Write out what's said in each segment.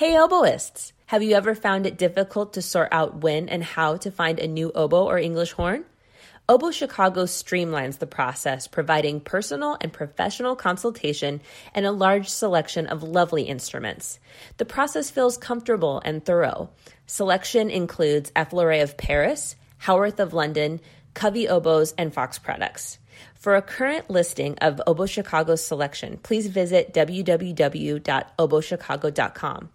Hey, oboists! Have you ever found it difficult to sort out when and how to find a new oboe or English horn? Oboe Chicago streamlines the process, providing personal and professional consultation and a large selection of lovely instruments. The process feels comfortable and thorough. Selection includes F. Lorée of Paris, Howarth of London, Covey Oboes, and Fox products. For a current listing of Oboe Chicago's selection, please visit www.oboechicago.com.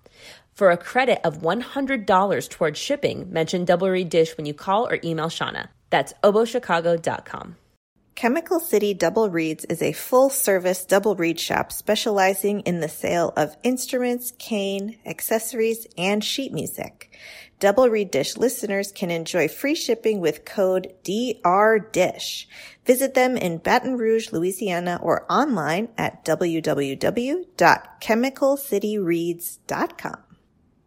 For a credit of $100 towards shipping, mention Double Reed Dish when you call or email Shauna. That's oboechicago.com. Chemical City Double Reeds is a full service double reed shop specializing in the sale of instruments, cane, accessories, and sheet music. Double Reed Dish listeners can enjoy free shipping with code DRDISH. Visit them in Baton Rouge, Louisiana or online at www.chemicalcityreeds.com.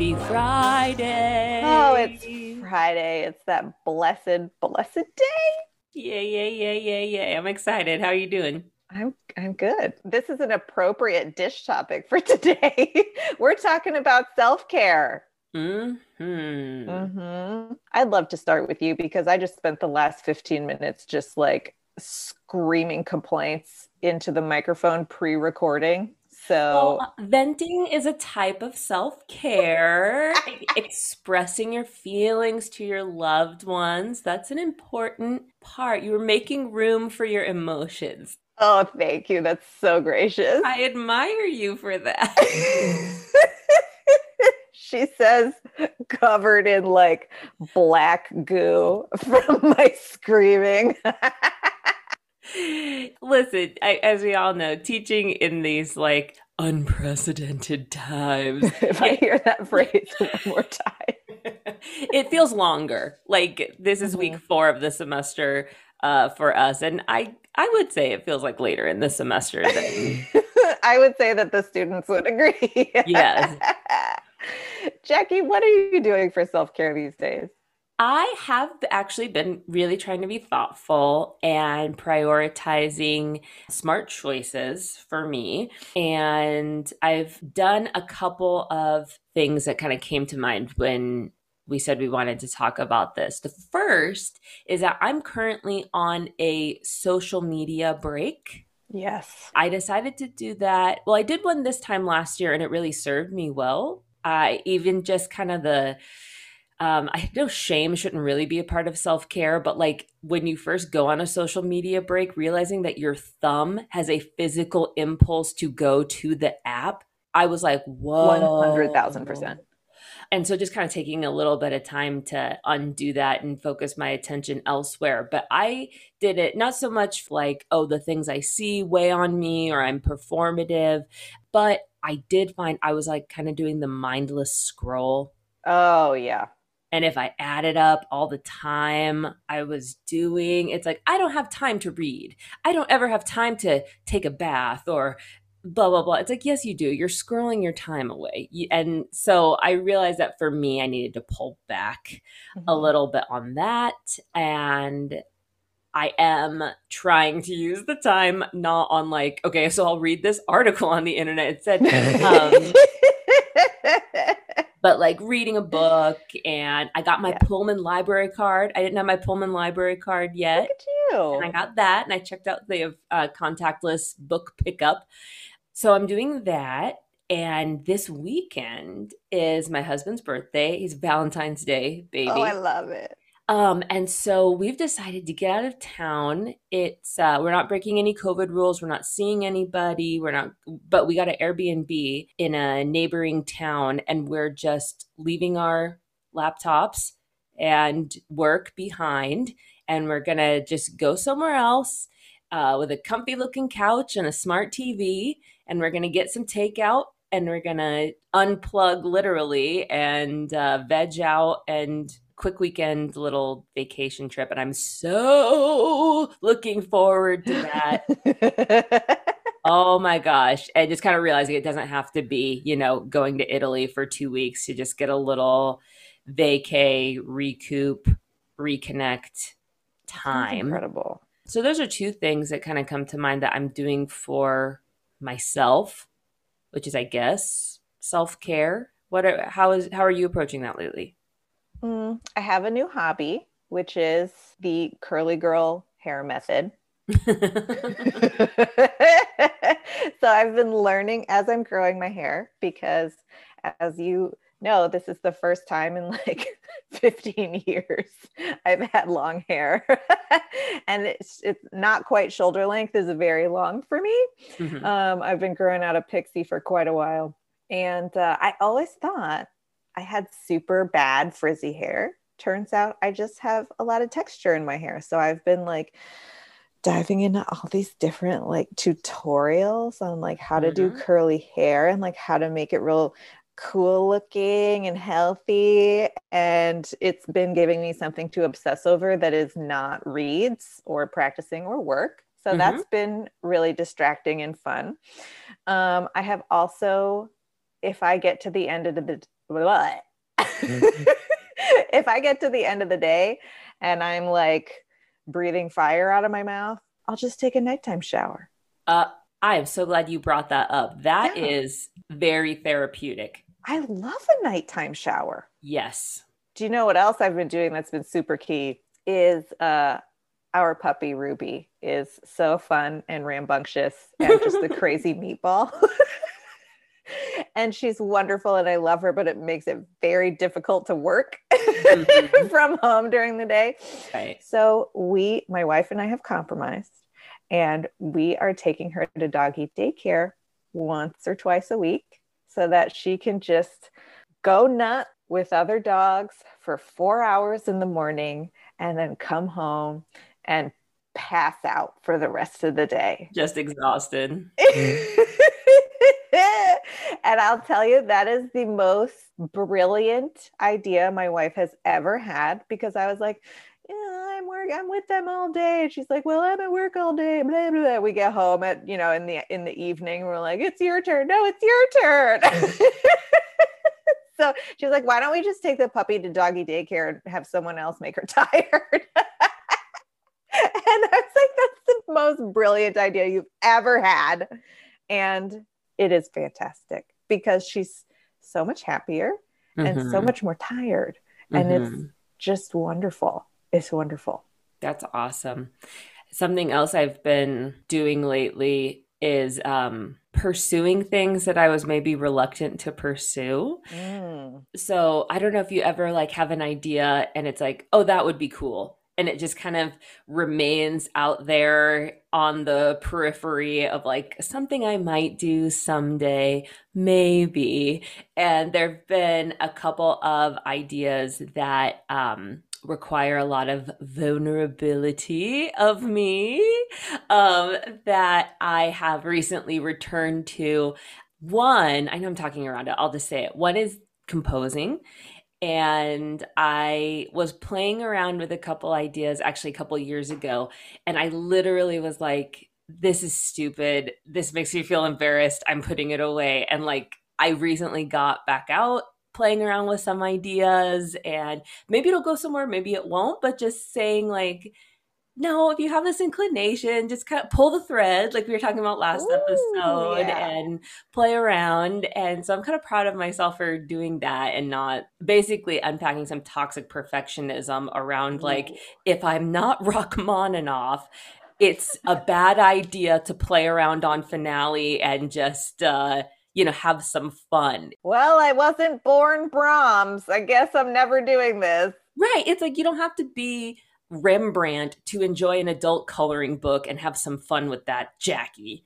Happy Friday! Oh, it's Friday. It's that blessed, blessed day. yeah, yeah, yeah, yeah, yeah. I'm excited. How are you doing? I'm I'm good. This is an appropriate dish topic for today. We're talking about self-care. Hmm. hmm I'd love to start with you because I just spent the last 15 minutes just like screaming complaints into the microphone pre-recording. So Well, venting is a type of self care. Expressing your feelings to your loved ones. That's an important part. You were making room for your emotions. oh, thank you. That's so gracious. I admire you for that. she says covered in like black goo from my screaming. Listen, I, as we all know, teaching in these like unprecedented times, if I hear that phrase one more time. it feels longer. Like this is week four of the semester uh, for us, and I I would say it feels like later in the semester than I would say that the students would agree. Yes. Jackie, what are you doing for self care these days? I have actually been really trying to be thoughtful and prioritizing smart choices for me. And I've done a couple of things that kind of came to mind when we said we wanted to talk about this. The first is that I'm currently on a social media break. Yes. I decided to do that. Well, I did one this time last year and it really served me well. I even just kind of the um, I know shame shouldn't really be a part of self care, but like when you first go on a social media break, realizing that your thumb has a physical impulse to go to the app, I was like, whoa. 100,000%. And so just kind of taking a little bit of time to undo that and focus my attention elsewhere. But I did it not so much like, oh, the things I see weigh on me or I'm performative, but I did find I was like kind of doing the mindless scroll. Oh, yeah. And if I added up all the time I was doing, it's like, I don't have time to read. I don't ever have time to take a bath or blah, blah, blah. It's like, yes, you do. You're scrolling your time away. And so I realized that for me, I needed to pull back a Mhm. little bit on that. And I am trying to use the time not on like, okay, so I'll read this article on the internet. It said, um, but like reading a book and I got my Yeah. Pullman library card. I didn't have my Pullman library card yet. Look at And I got that and I checked out the uh, contactless book pickup. So I'm doing that. And this weekend is my husband's birthday. He's Valentine's Day, baby. Oh, I love it. Um, and so we've decided to get out of town. It's uh, we're not breaking any COVID rules. We're not seeing anybody. We're not, but we got an Airbnb in a neighboring town, and we're just leaving our laptops and work behind, and we're gonna just go somewhere else uh, with a comfy looking couch and a smart TV, and we're gonna get some takeout and we're gonna unplug literally and uh, veg out and quick weekend little vacation trip and i'm so looking forward to that. Oh my gosh. And just kind of realizing it doesn't have to be you know going to italy for two weeks to just get a little vacay recoup reconnect time. Incredible. so those are two things that kind of come to mind that i'm doing for myself which is i guess self-care. What are, how is how are you approaching that lately Mm, I have a new hobby, which is the curly girl hair method. so I've been learning as I'm growing my hair because, as you know, this is the first time in like 15 years I've had long hair. and it's, it's not quite shoulder length, is very long for me. Mhm. Um, I've been growing out a pixie for quite a while. And uh, I always thought I had super bad frizzy hair. Turns out I just have a lot of texture in my hair. So I've been like diving into all these different like tutorials on like how to do Mhm. curly hair and like how to make it real cool looking and healthy. And it's been giving me something to obsess over that is not reeds or practicing or work. So Mhm. that's been really distracting and fun. Um, I have also, if I get to the end of the what? if I get to the end of the day and I'm like breathing fire out of my mouth, I'll just take a nighttime shower. uh, i am so glad you brought that up That is Yeah. very therapeutic I love a nighttime shower. yes Do you know what else I've been doing that's been super key? Is uh our puppy Ruby is so fun and rambunctious and just the crazy meatball. and she's wonderful and I love her, but it makes it very difficult to work Mhm. from home during the day. right So we, my wife and I have compromised and we are taking her to doggy daycare once or twice a week so that she can just go nut with other dogs for four hours in the morning and then come home and pass out for the rest of the day. just exhausted and I'll tell you, that is the most brilliant idea my wife has ever had because I was like, yeah, I'm work, I'm with them all day. And she's like, well, I'm at work all day. Blah, blah, blah. We get home at, you know, in the in the evening. We're like, it's your turn. No, it's your turn. so she's like, why don't we just take the puppy to doggy daycare and have someone else make her tired? and I was like, that's the most brilliant idea you've ever had. And it is fantastic because she's so much happier and so Mhm. much more tired. And it's Mhm. just wonderful. It's wonderful. That's awesome. Something else I've been doing lately is um, pursuing things that I was maybe reluctant to pursue. Mm. So I don't know if you ever like have an idea and it's like, oh, that would be cool. And it just kind of remains out there on the periphery of like something I might do someday, maybe. And there have been a couple of ideas that um, require a lot of vulnerability of me um, that I have recently returned to. One, I know I'm talking around it, I'll just say it. One is composing. And I was playing around with a couple ideas actually a couple years ago. And I literally was like, this is stupid. This makes me feel embarrassed. I'm putting it away. And like, I recently got back out playing around with some ideas and maybe it'll go somewhere, maybe it won't, but just saying like, no, if you have this inclination, just kind of pull the thread, like we were talking about last Ooh, episode, yeah. and play around. And so I'm kind of proud of myself for doing that and not basically unpacking some toxic perfectionism around like, if I'm not Rachmaninoff, it's a bad idea to play around on finale and just, uh, you know, have some fun. Well, I wasn't born Brahms. I guess I'm never doing this. Right. It's like you don't have to be Rembrandt to enjoy an adult coloring book and have some fun with that, Jackie.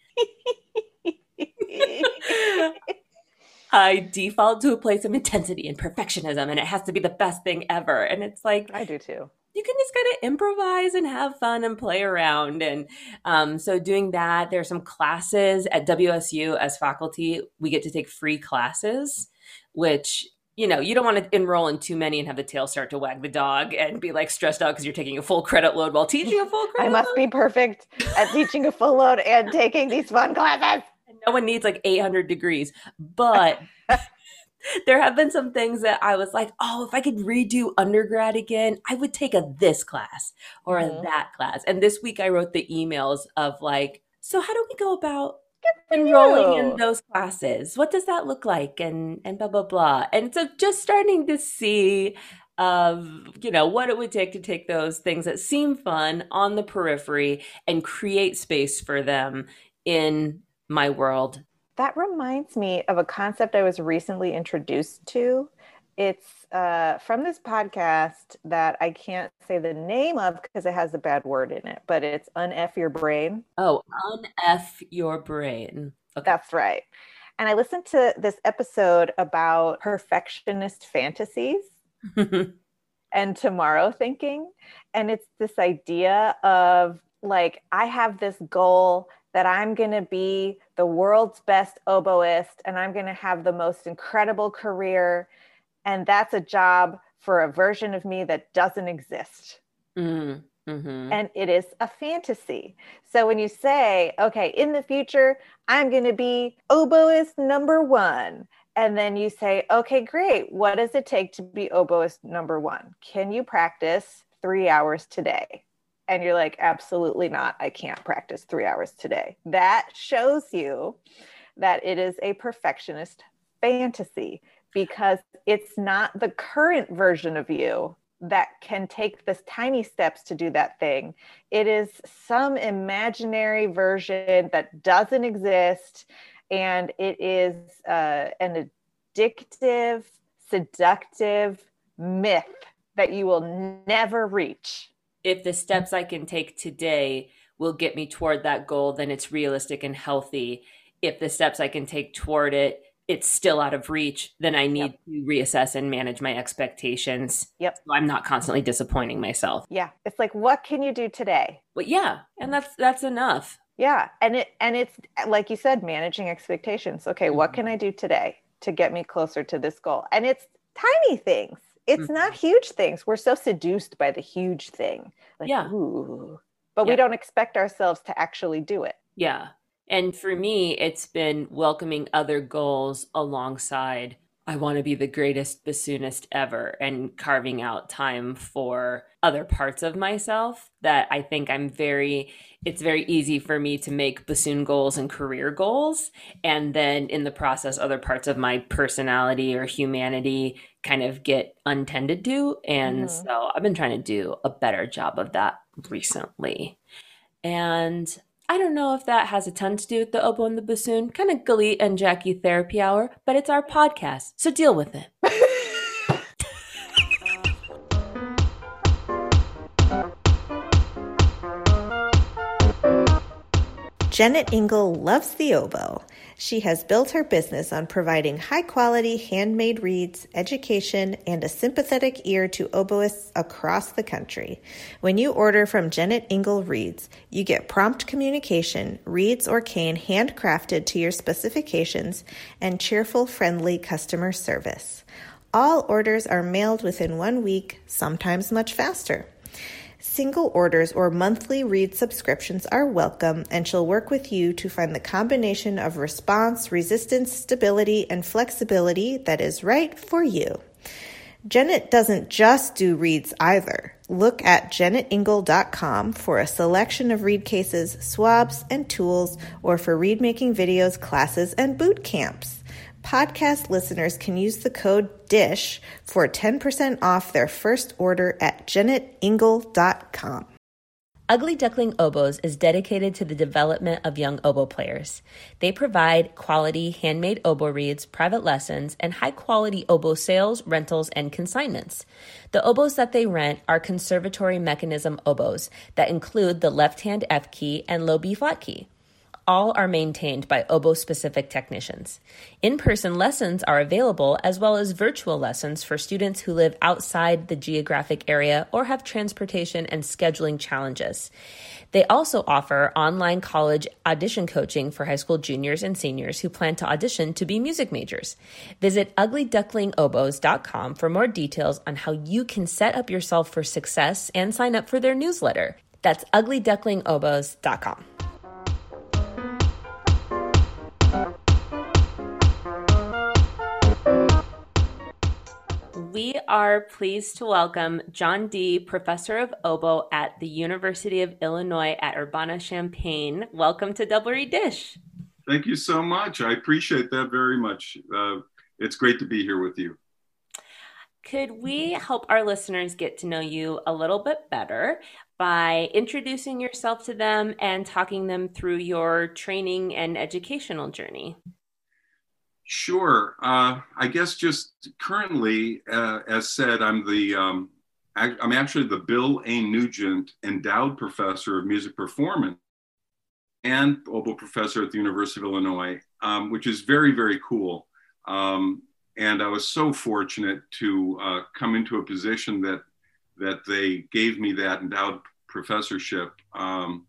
I default to a place of intensity and perfectionism, and it has to be the best thing ever. And it's like, I do too. you can just kind of improvise and have fun and play around. And um, so, doing that, there are some classes at WSU as faculty. We get to take free classes, which you know, you don't want to enroll in too many and have the tail start to wag the dog and be like stressed out because you're taking a full credit load while teaching a full credit. I must load. be perfect at teaching a full load and taking these fun classes. No one needs like 800 degrees, but there have been some things that I was like, oh, if I could redo undergrad again, I would take a this class or a mm-hmm. that class. And this week I wrote the emails of like, so how do we go about enrolling in those classes? What does that look like? And and blah blah blah. And so just starting to see of you know what it would take to take those things that seem fun on the periphery and create space for them in my world That reminds me of a concept I was recently introduced to. It's uh, from this podcast that I can't say the name of because it has a bad word in it, but it's Unf Your Brain. Oh, unf your brain. Okay. That's right. And I listened to this episode about perfectionist fantasies and tomorrow thinking. And it's this idea of like, I have this goal that I'm going to be the world's best oboist and I'm going to have the most incredible career. And that's a job for a version of me that doesn't exist. Mm, mhm. And it is a fantasy. So when you say, okay, in the future, I'm going to be oboist number one. And then you say, okay, great. What does it take to be oboist number one? Can you practice three hours today? And you're like, absolutely not. I can't practice three hours today. That shows you that it is a perfectionist fantasy because it's not the current version of you that can take this tiny steps to do that thing. It is some imaginary version that doesn't exist. And it is uh, an addictive, seductive myth that you will never reach. if the steps I can take today will get me toward that goal, then it's realistic and healthy. If the steps I can take toward it, it's still out of reach, then I need to reassess and manage my expectations. Yep. So I'm not constantly disappointing myself. Yeah. It's like, what can you do today? But yeah, and that's that's enough. Yeah. And it and it's like you said, managing expectations. Okay, what Mhm. can I do today to get me closer to this goal? And it's tiny things. It's Mhm. not huge things. We're so seduced by the huge thing. Like, Yeah. ooh. But Yeah. we don't expect ourselves to actually do it. Yeah. And for me, it's been welcoming other goals alongside I want to be the greatest bassoonist ever and carving out time for other parts of myself that I think I'm very it's very easy for me to make bassoon goals and career goals and then in the process other parts of my personality or humanity kind of get untended to and Mhm. so I've been trying to do a better job of that recently. And I don't know if that has a ton to do with the oboe and the bassoon, kind of Galit and Jackie therapy hour, but it's our podcast, so deal with it. Janet Ingle loves the oboe. She has built her business on providing high quality handmade reeds, education, and a sympathetic ear to oboists across the country. When you order from Janet Ingle Reeds, you get prompt communication, reeds or cane handcrafted to your specifications, and cheerful, friendly customer service. All orders are mailed within one week, sometimes much faster. Single orders or monthly reed subscriptions are welcome, and she'll work with you to find the combination of response, resistance, stability, and flexibility that is right for you. Janet doesn't just do reeds either. Look at janetingle.com for a selection of reed cases, swabs, and tools, or for reed making videos, classes, and boot camps. Podcast listeners can use the code DISH for 10% off their first order at janetingle.com. Ugly Duckling Oboes is dedicated to the development of young oboe players. They provide quality handmade oboe reeds, private lessons, and high quality oboe sales, rentals, and consignments. The oboes that they rent are conservatory mechanism oboes that include the left hand F key and low B flat key. All are maintained by oboe specific technicians. In person lessons are available as well as virtual lessons for students who live outside the geographic area or have transportation and scheduling challenges. They also offer online college audition coaching for high school juniors and seniors who plan to audition to be music majors. Visit uglyducklingoboes.com for more details on how you can set up yourself for success and sign up for their newsletter. That's uglyducklingoboes.com. We are pleased to welcome John Dee, professor of oboe at the University of Illinois at Urbana Champaign. Welcome to Double Reed Dish. Thank you so much. I appreciate that very much. Uh, it's great to be here with you. Could we help our listeners get to know you a little bit better by introducing yourself to them and talking them through your training and educational journey? Sure. Uh, I guess just currently, uh, as said, I'm the um, I'm actually the Bill A. Nugent Endowed Professor of Music Performance and oboe professor at the University of Illinois, um, which is very very cool. Um, and I was so fortunate to uh, come into a position that that they gave me that endowed professorship. Um,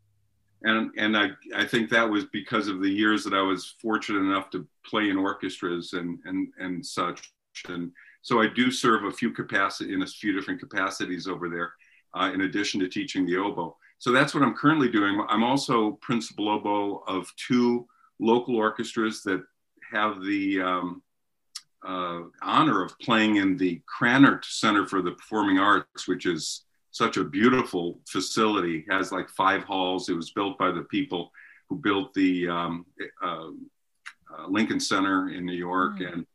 and and I, I think that was because of the years that I was fortunate enough to play in orchestras and and and such. And so I do serve a few capacity in a few different capacities over there, uh, in addition to teaching the oboe. So that's what I'm currently doing. I'm also principal oboe of two local orchestras that have the um, uh, honor of playing in the Krannert Center for the Performing Arts, which is such a beautiful facility. It has like five halls. It was built by the people who built the um, uh, uh, Lincoln Center in New York, mm. and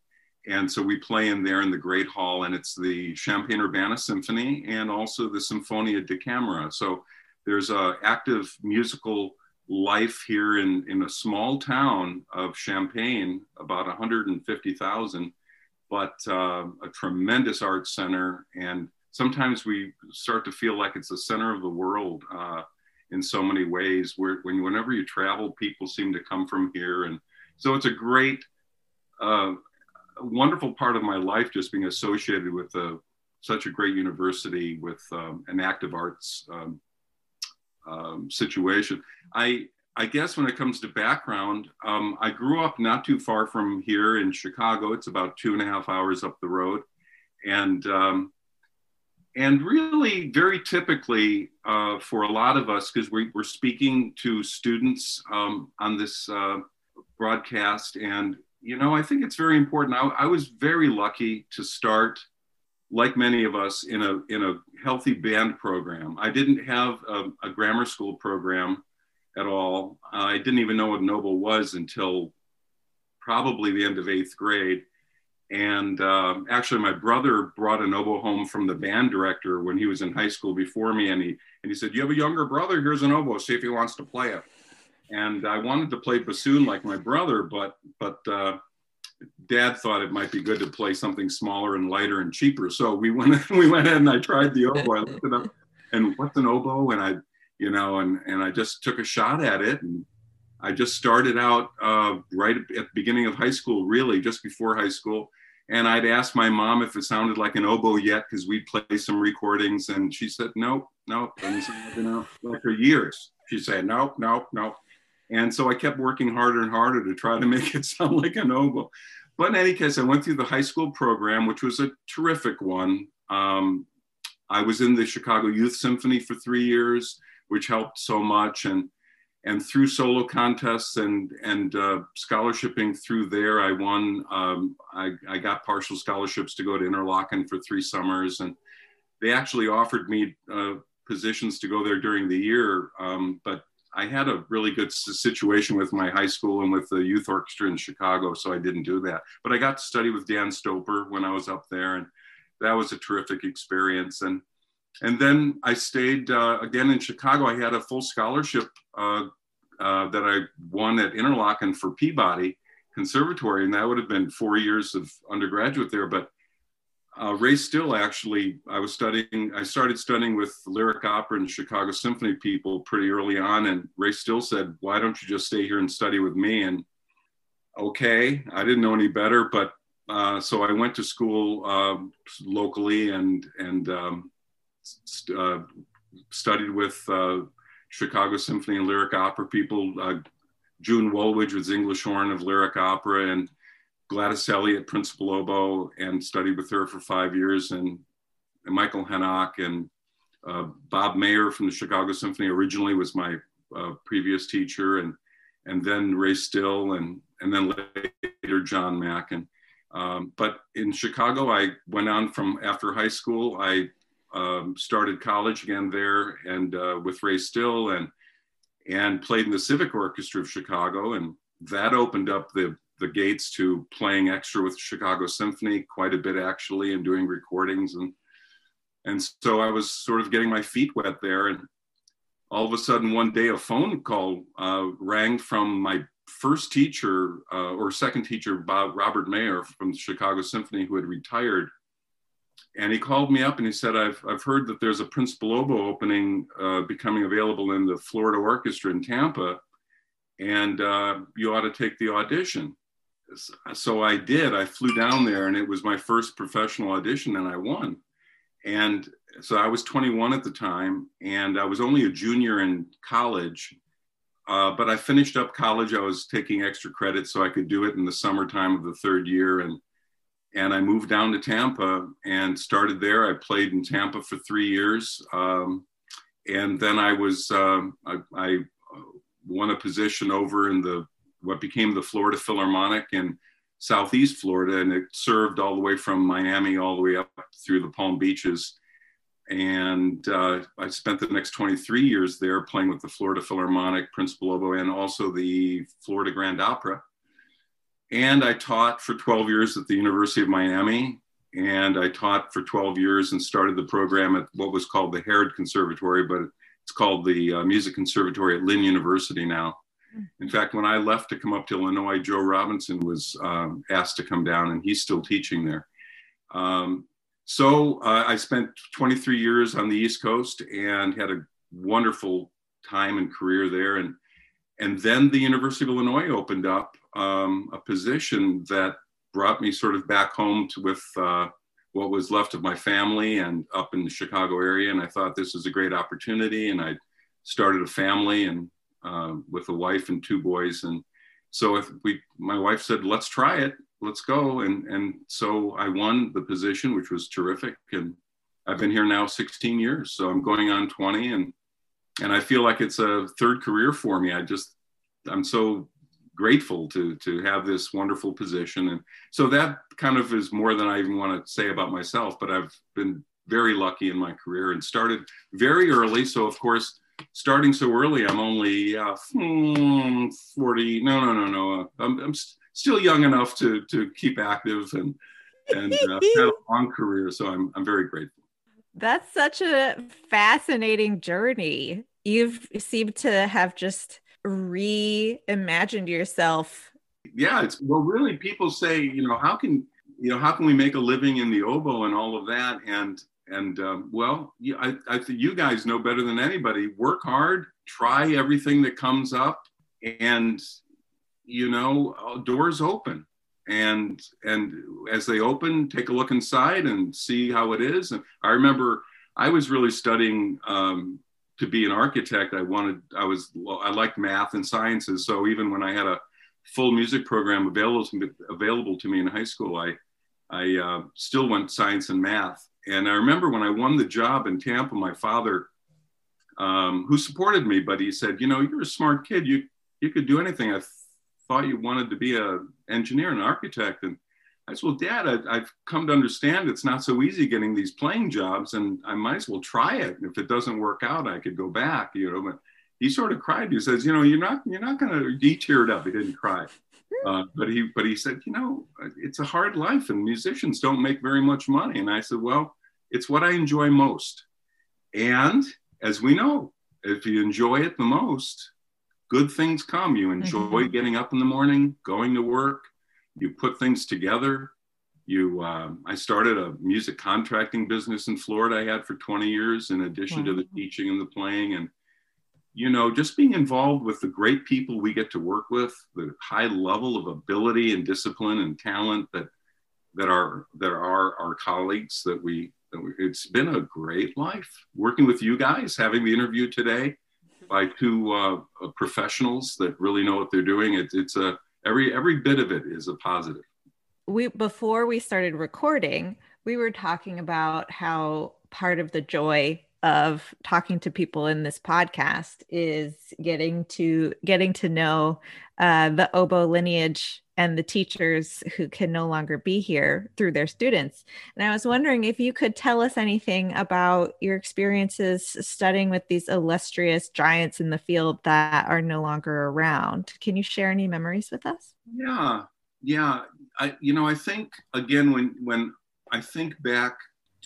and so we play in there in the Great Hall, and it's the Champaign Urbana Symphony and also the Sinfonia da Camera. So there's a active musical life here in in a small town of Champaign, about 150,000, but uh, a tremendous arts center and sometimes we start to feel like it's the center of the world uh, in so many ways. Where when whenever you travel, people seem to come from here, and so it's a great, uh, wonderful part of my life just being associated with a, such a great university with um, an active arts um, um, situation. I I guess when it comes to background, um, I grew up not too far from here in Chicago. It's about two and a half hours up the road, and um, and really very typically uh, for a lot of us because we, are speaking to students um, on this uh, broadcast and you know i think it's very important. I, I, was very lucky to start like many of us in a in a healthy band program. I didn't have a, a grammar school program at all. I didn't even know what noble was until probably the end of eighth grade and uh, actually, my brother brought an oboe home from the band director when he was in high school before me, and he and he said, "You have a younger brother. Here's an oboe. See if he wants to play it." And I wanted to play bassoon like my brother, but but uh, Dad thought it might be good to play something smaller and lighter and cheaper. So we went we went ahead and I tried the oboe. I looked it up, and what's an oboe? And I you know, and and I just took a shot at it and. I just started out uh, right at the beginning of high school, really, just before high school and I'd asked my mom if it sounded like an oboe yet because we'd play some recordings, and she said, "Nope, nope." And so, know, like for years, she said, "Nope, nope, nope." And so I kept working harder and harder to try to make it sound like an oboe. But in any case, I went through the high school program, which was a terrific one. Um, I was in the Chicago Youth Symphony for three years, which helped so much, and and through solo contests and and uh, scholarshiping through there, I won. Um, I, I got partial scholarships to go to Interlochen for three summers, and they actually offered me uh, positions to go there during the year. Um, but I had a really good situation with my high school and with the youth orchestra in Chicago, so I didn't do that. But I got to study with Dan Stolper when I was up there, and that was a terrific experience. And and then I stayed uh, again in Chicago. I had a full scholarship uh, uh, that I won at Interlochen for Peabody Conservatory, and that would have been four years of undergraduate there. But uh, Ray Still actually, I was studying, I started studying with lyric opera and Chicago Symphony people pretty early on. And Ray Still said, Why don't you just stay here and study with me? And okay, I didn't know any better, but uh, so I went to school um, locally and, and um, uh, studied with uh, Chicago Symphony and lyric opera people. Uh, June Woolwich was English horn of lyric opera and Gladys Elliott, principal oboe, and studied with her for five years, and, and Michael Henoch and uh, Bob Mayer from the Chicago Symphony originally was my uh, previous teacher, and and then Ray Still, and and then later John Mack. And um, but in Chicago, I went on from after high school. I um, started college again there, and uh, with Ray Still, and and played in the Civic Orchestra of Chicago, and that opened up the the gates to playing extra with Chicago Symphony quite a bit actually and doing recordings. And and so I was sort of getting my feet wet there. And all of a sudden one day a phone call uh, rang from my first teacher uh, or second teacher Bob Robert Mayer from the Chicago Symphony who had retired and he called me up and he said I've, I've heard that there's a principal oboe opening uh, becoming available in the Florida Orchestra in Tampa and uh, you ought to take the audition so I did. I flew down there, and it was my first professional audition, and I won. And so I was 21 at the time, and I was only a junior in college. Uh, but I finished up college. I was taking extra credit so I could do it in the summertime of the third year, and and I moved down to Tampa and started there. I played in Tampa for three years, um, and then I was um, I, I won a position over in the what became the Florida Philharmonic in Southeast Florida, and it served all the way from Miami all the way up through the Palm Beaches. And uh, I spent the next 23 years there playing with the Florida Philharmonic, Principal Oboe, and also the Florida Grand Opera. And I taught for 12 years at the University of Miami. And I taught for 12 years and started the program at what was called the Harid Conservatory, but it's called the uh, Music Conservatory at Lynn University now. In fact, when I left to come up to Illinois, Joe Robinson was um, asked to come down, and he's still teaching there. Um, so uh, I spent 23 years on the East Coast and had a wonderful time and career there. And and then the University of Illinois opened up um, a position that brought me sort of back home to, with uh, what was left of my family and up in the Chicago area. And I thought this was a great opportunity, and I started a family and uh, with a wife and two boys. And so if we, my wife said, let's try it, let's go. And, and so I won the position, which was terrific. And I've been here now 16 years. So I'm going on 20 and, and I feel like it's a third career for me. I just, I'm so grateful to, to have this wonderful position. And so that kind of is more than I even want to say about myself, but I've been very lucky in my career and started very early. So of course, starting so early, I'm only uh, hmm, 40. No, no, no, no. Uh, I'm, I'm still young enough to, to keep active and, and uh, had a long career. So I'm, I'm very grateful. That's such a fascinating journey. You've seemed to have just reimagined yourself. Yeah, it's well, really, people say, you know, how can you know how can we make a living in the oboe and all of that? And and um, well, I, I think you guys know better than anybody. Work hard, try everything that comes up, and you know, uh, doors open. And and as they open, take a look inside and see how it is. And I remember I was really studying um, to be an architect. I wanted, I was, I liked math and sciences. So even when I had a full music program available to me, available to me in high school, I I uh, still went science and math and I remember when I won the job in Tampa, my father, um, who supported me, but he said, "You know, you're a smart kid. You you could do anything. I thought you wanted to be a engineer and architect." And I said, "Well, Dad, I, have come to understand it's not so easy getting these playing jobs, and I might as well try it. And if it doesn't work out, I could go back." You know, but he sort of cried. He says, "You know, you're not you're not going to." He teared up. He didn't cry. Uh, but he but he said, you know, it's a hard life, and musicians don't make very much money. And I said, well, it's what I enjoy most. And as we know, if you enjoy it the most, good things come. You enjoy mm-hmm. getting up in the morning, going to work, you put things together, You, um, I started a music contracting business in Florida. I had for 20 years, in addition wow. to the teaching and the playing, and you know, just being involved with the great people we get to work with, the high level of ability and discipline and talent that that are that are our colleagues that we, that we it's been a great life working with you guys, having the interview today by two uh, professionals that really know what they're doing. It, it's a every every bit of it is a positive. We before we started recording, we were talking about how part of the joy of talking to people in this podcast is getting to getting to know uh, the oboe lineage and the teachers who can no longer be here through their students. And I was wondering if you could tell us anything about your experiences studying with these illustrious giants in the field that are no longer around. Can you share any memories with us? Yeah, yeah. I, you know, I think again when when I think back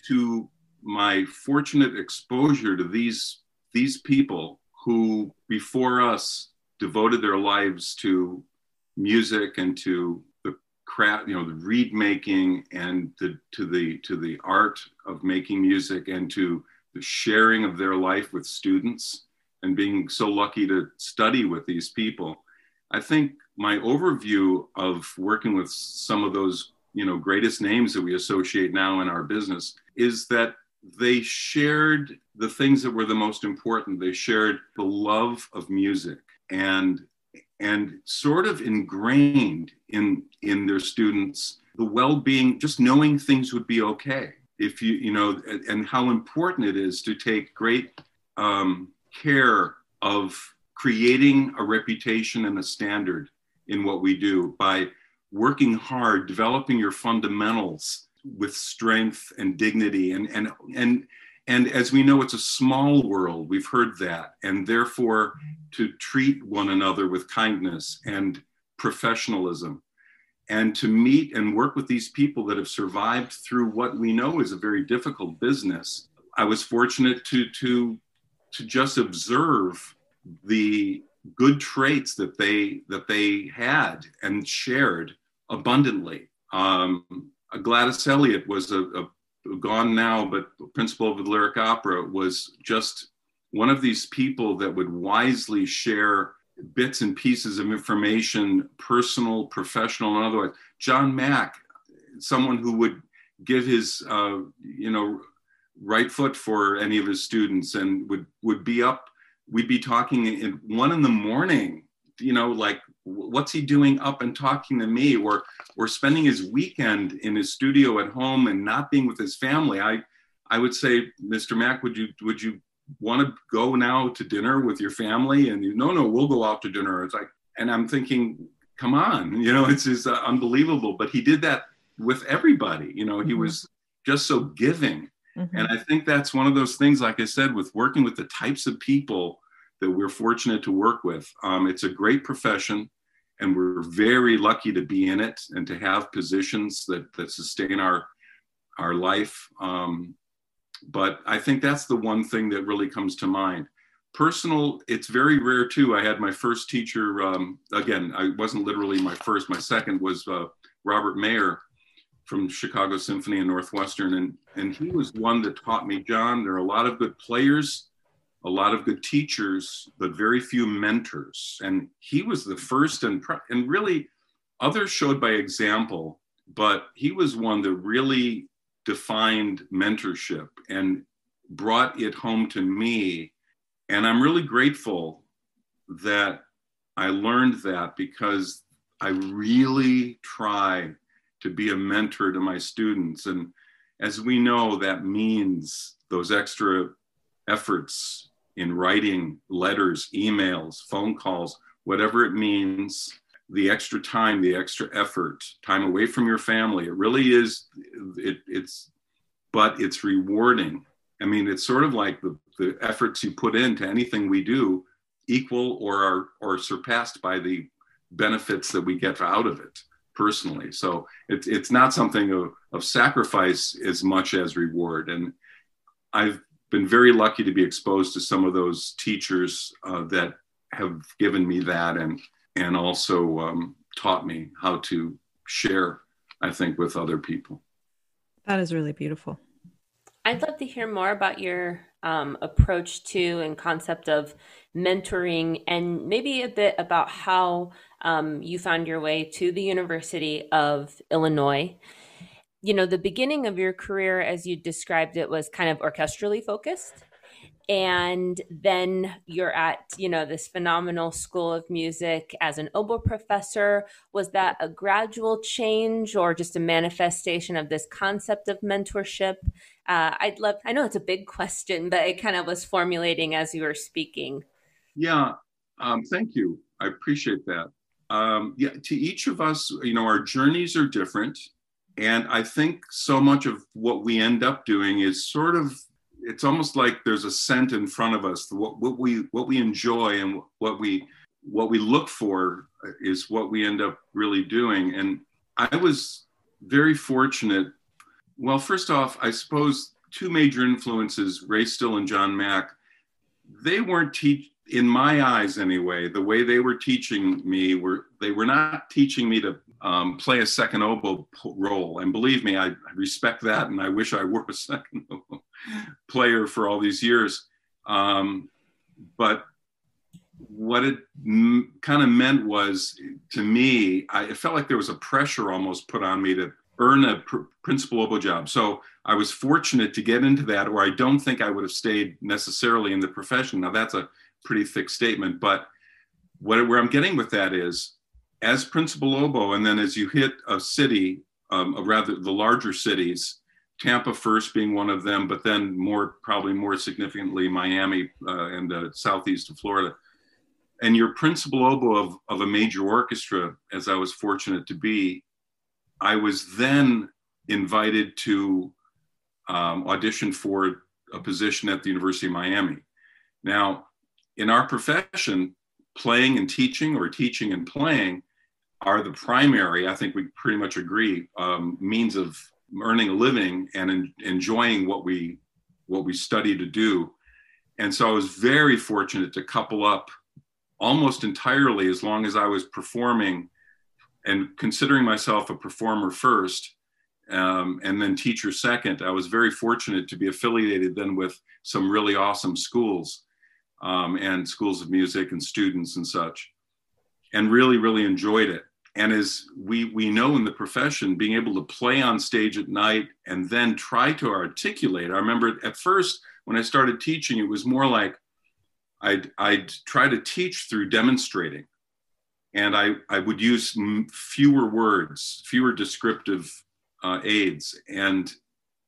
to my fortunate exposure to these these people who before us devoted their lives to music and to the craft you know the reed making and the, to the to the art of making music and to the sharing of their life with students and being so lucky to study with these people i think my overview of working with some of those you know greatest names that we associate now in our business is that they shared the things that were the most important. They shared the love of music and and sort of ingrained in in their students the well-being, just knowing things would be okay. If you you know, and, how important it is to take great um, care of creating a reputation and a standard in what we do by working hard, developing your fundamentals with strength and dignity and and and and as we know it's a small world. We've heard that. And therefore to treat one another with kindness and professionalism. And to meet and work with these people that have survived through what we know is a very difficult business i was fortunate to to to just observe the good traits that they that they had and shared abundantly. Um, Gladys Elliott was a, a, gone now, but principal of the Lyric Opera was just one of these people that would wisely share bits and pieces of information, personal, professional, and otherwise. John Mack, someone who would give his, uh, you know, right foot for any of his students and would would be up. We'd be talking at one in the morning, you know, like what's he doing up and talking to me? Or or spending his weekend in his studio at home and not being with his family. I i would say mr mack would you would you want to go now to dinner with your family? And you no no we'll go out to dinner. It's like and i'm thinking come on you know it's just uh, unbelievable. But he did that with everybody you know he mm-hmm. was just so giving. Mm-hmm. and i think that's one of those things like i said with working with the types of people that we're fortunate to work with um, it's a great profession and we're very lucky to be in it and to have positions that that sustain our our life. Um, but I think that's the one thing that really comes to mind. Personal, it's very rare too. I had my first teacher. Um, again, I wasn't literally my first. My second was uh, Robert Mayer from Chicago Symphony and Northwestern, and and he was one that taught me, John. There are a lot of good players a lot of good teachers, but very few mentors. And he was the first, and, and really others showed by example, but he was one that really defined mentorship and brought it home to me. And I'm really grateful that I learned that because I really try to be a mentor to my students. And as we know, that means those extra efforts in writing letters, emails, phone calls, whatever it means, the extra time, the extra effort, time away from your family. It really is, it, it's, but it's rewarding. I mean, it's sort of like the, the efforts you put into anything we do equal or are or surpassed by the benefits that we get out of it personally. So it's it's not something of, of sacrifice as much as reward. And I've been very lucky to be exposed to some of those teachers uh, that have given me that and and also um, taught me how to share I think, with other people. That is really beautiful. I'd love to hear more about your um, approach to and concept of mentoring, and maybe a bit about how um, you found your way to the University of Illinois. You know, the beginning of your career, as you described it, was kind of orchestrally focused. And then you're at you know this phenomenal school of music as an oboe professor. Was that a gradual change or just a manifestation of this concept of mentorship? Uh, i'd love i know it's a big question but it kind of was formulating as you were speaking. Yeah um, thank you. I appreciate that. Um, yeah to each of us you know our journeys are different and i think so much of what we end up doing is sort of it's almost like there's a scent in front of us. What, what we what we enjoy and what we what we look for is what we end up really doing. And I was very fortunate. Well, first off, I suppose two major influences, Ray Still and John Mack, they weren't teach in my eyes anyway. The way they were teaching me were they were not teaching me to um, play a second oboe role. And believe me, I, respect that, and I wish I were a second oboe player for all these years. Um, but what it m- kind of meant was to me, I, it felt like there was a pressure almost put on me to earn a pr- principal oboe job. So I was fortunate to get into that, or I don't think I would have stayed necessarily in the profession. Now, that's a pretty thick statement, but what, where I'm getting with that is as principal oboe, and then as you hit a city, um, rather the larger cities, Tampa first being one of them, but then more probably more significantly Miami uh, and the southeast of Florida. And your principal oboe of, of a major orchestra, as I was fortunate to be, I was then invited to um, audition for a position at the University of Miami. Now, in our profession, playing and teaching or teaching and playing are the primary, I think we pretty much agree, um, means of earning a living and en- enjoying what we what we study to do. And so I was very fortunate to couple up almost entirely as long as I was performing and considering myself a performer first um, and then teacher second. I was very fortunate to be affiliated then with some really awesome schools um, and schools of music and students and such, and really, really enjoyed it and as we we know in the profession being able to play on stage at night and then try to articulate i remember at first when i started teaching it was more like i'd i'd try to teach through demonstrating. And i i would use fewer words fewer descriptive uh, aids. And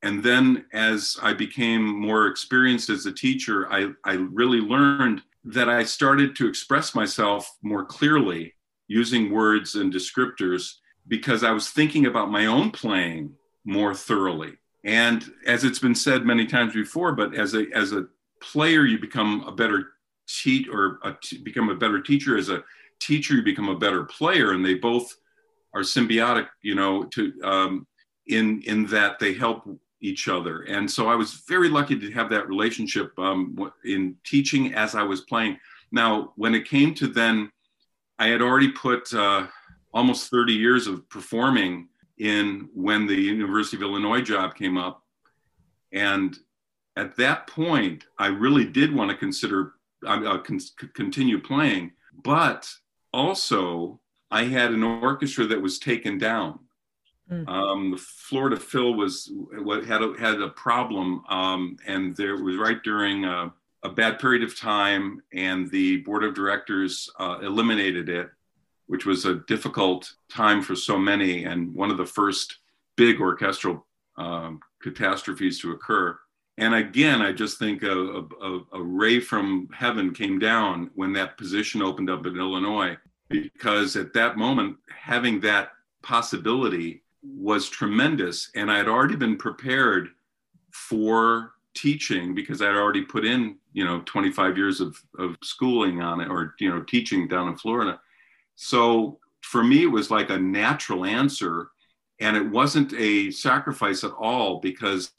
and then as i became more experienced as a teacher i i really learned that i started to express myself more clearly using words and descriptors because I was thinking about my own playing more thoroughly. And as it's been said many times before, but as a as a player, you become a better teach or a t- become a better teacher. As a teacher, you become a better player, and they both are symbiotic. You know, to um, in in that they help each other. And so I was very lucky to have that relationship um, in teaching as I was playing. Now, when it came to then I had already put uh, almost 30 years of performing in when the University of Illinois job came up. And at that point, I really did want to consider uh, con- continue playing, but also I had an orchestra that was taken down. Mm. Um, the Florida Phil was what had a, had a problem, um, and there was right during uh, a bad period of time, and the board of directors uh, eliminated it, which was a difficult time for so many, and one of the first big orchestral um, catastrophes to occur. And again, I just think a, a, a, ray from heaven came down when that position opened up in Illinois, because at that moment, having that possibility was tremendous. And I had already been prepared for teaching because I'd already put in, you know, 25 years of, of schooling on it or, you know, teaching down in Florida. So for me, it was like a natural answer. And it wasn't a sacrifice at all because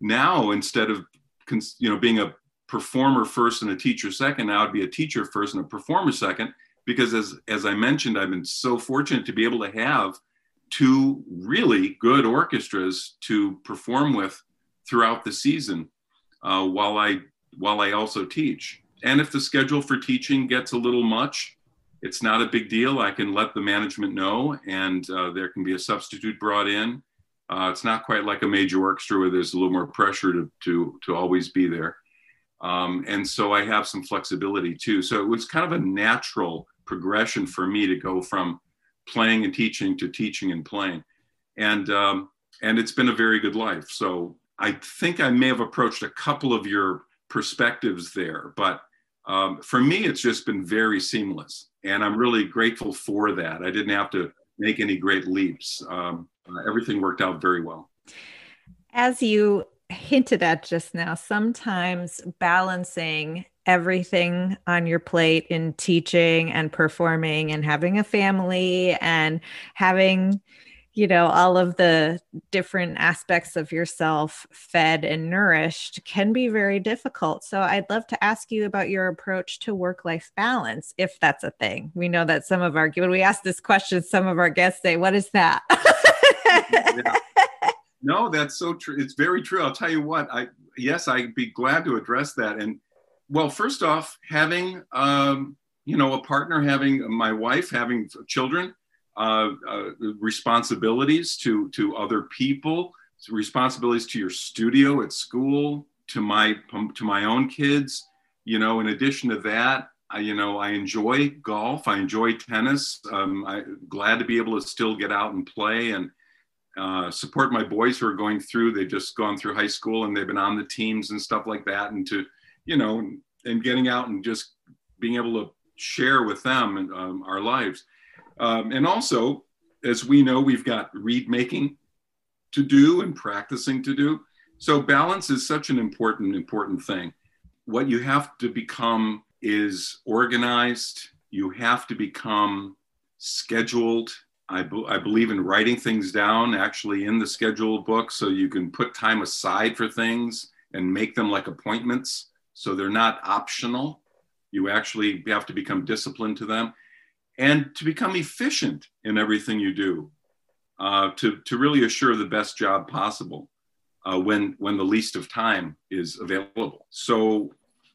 now instead of, you know, being a performer first and a teacher second, now I'd be a teacher first and a performer second. Because as, as I mentioned, I've been so fortunate to be able to have two really good orchestras to perform with throughout the season uh, while I while I also teach. And if the schedule for teaching gets a little much, it's not a big deal. I can let the management know, and uh, there can be a substitute brought in. Uh, it's not quite like a major orchestra where there's a little more pressure to to, to always be there. Um, and so I have some flexibility too. So it was kind of a natural progression for me to go from playing and teaching to teaching and playing, and um, and it's been a very good life. So I think I may have approached a couple of your perspectives there, but um, for me, it's just been very seamless, and I'm really grateful for that. I didn't have to make any great leaps. Um, uh, everything worked out very well. As you hinted at just now, sometimes balancing everything on your plate in teaching and performing and having a family and having you know all of the different aspects of yourself fed and nourished can be very difficult. So i'd love to ask you about your approach to work life balance if that's a thing. We know that some of our when we ask this question some of our guests say what is that? Yeah. no that's so true. It's very true. I'll tell you what i yes i'd be glad to address that. And well first off having um you know a partner having my wife having children uh, uh, responsibilities to to other people, responsibilities to your studio at school, to my to my own kids. You know, in addition to that, I, you know, I enjoy golf. I enjoy tennis. Um, I'm glad to be able to still get out and play and uh, support my boys who are going through. They've just gone through high school and they've been on the teams and stuff like that. And to, you know, and getting out and just being able to share with them and um, our lives. Um, and also, as we know, we've got reed making to do and practicing to do. So balance is such an important, important thing. What you have to become is organized. You have to become scheduled. I, be- I believe in writing things down actually in the schedule book so you can put time aside for things and make them like appointments so they're not optional. You actually have to become disciplined to them and to become efficient in everything you do, uh, to, to really assure the best job possible uh, when, when the least of time is available. So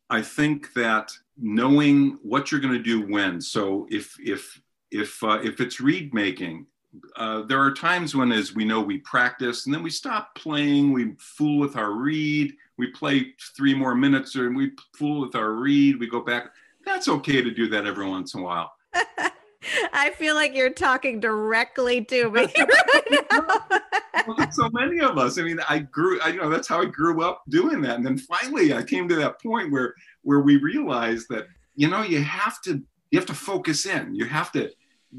I think that knowing what you're going to do when, so if, if, if, uh, if it's reed making, uh, there are times when, as we know, we practice and then we stop playing, we fool with our reed, we play three more minutes or we fool with our reed, we go back. That's okay to do that every once in a while. I feel like you're talking directly to me right well, so many of us. I mean, I grew. I, you know, that's how I grew up doing that. And then finally, I came to that point where where we realized that you know you have to you have to focus in. You have to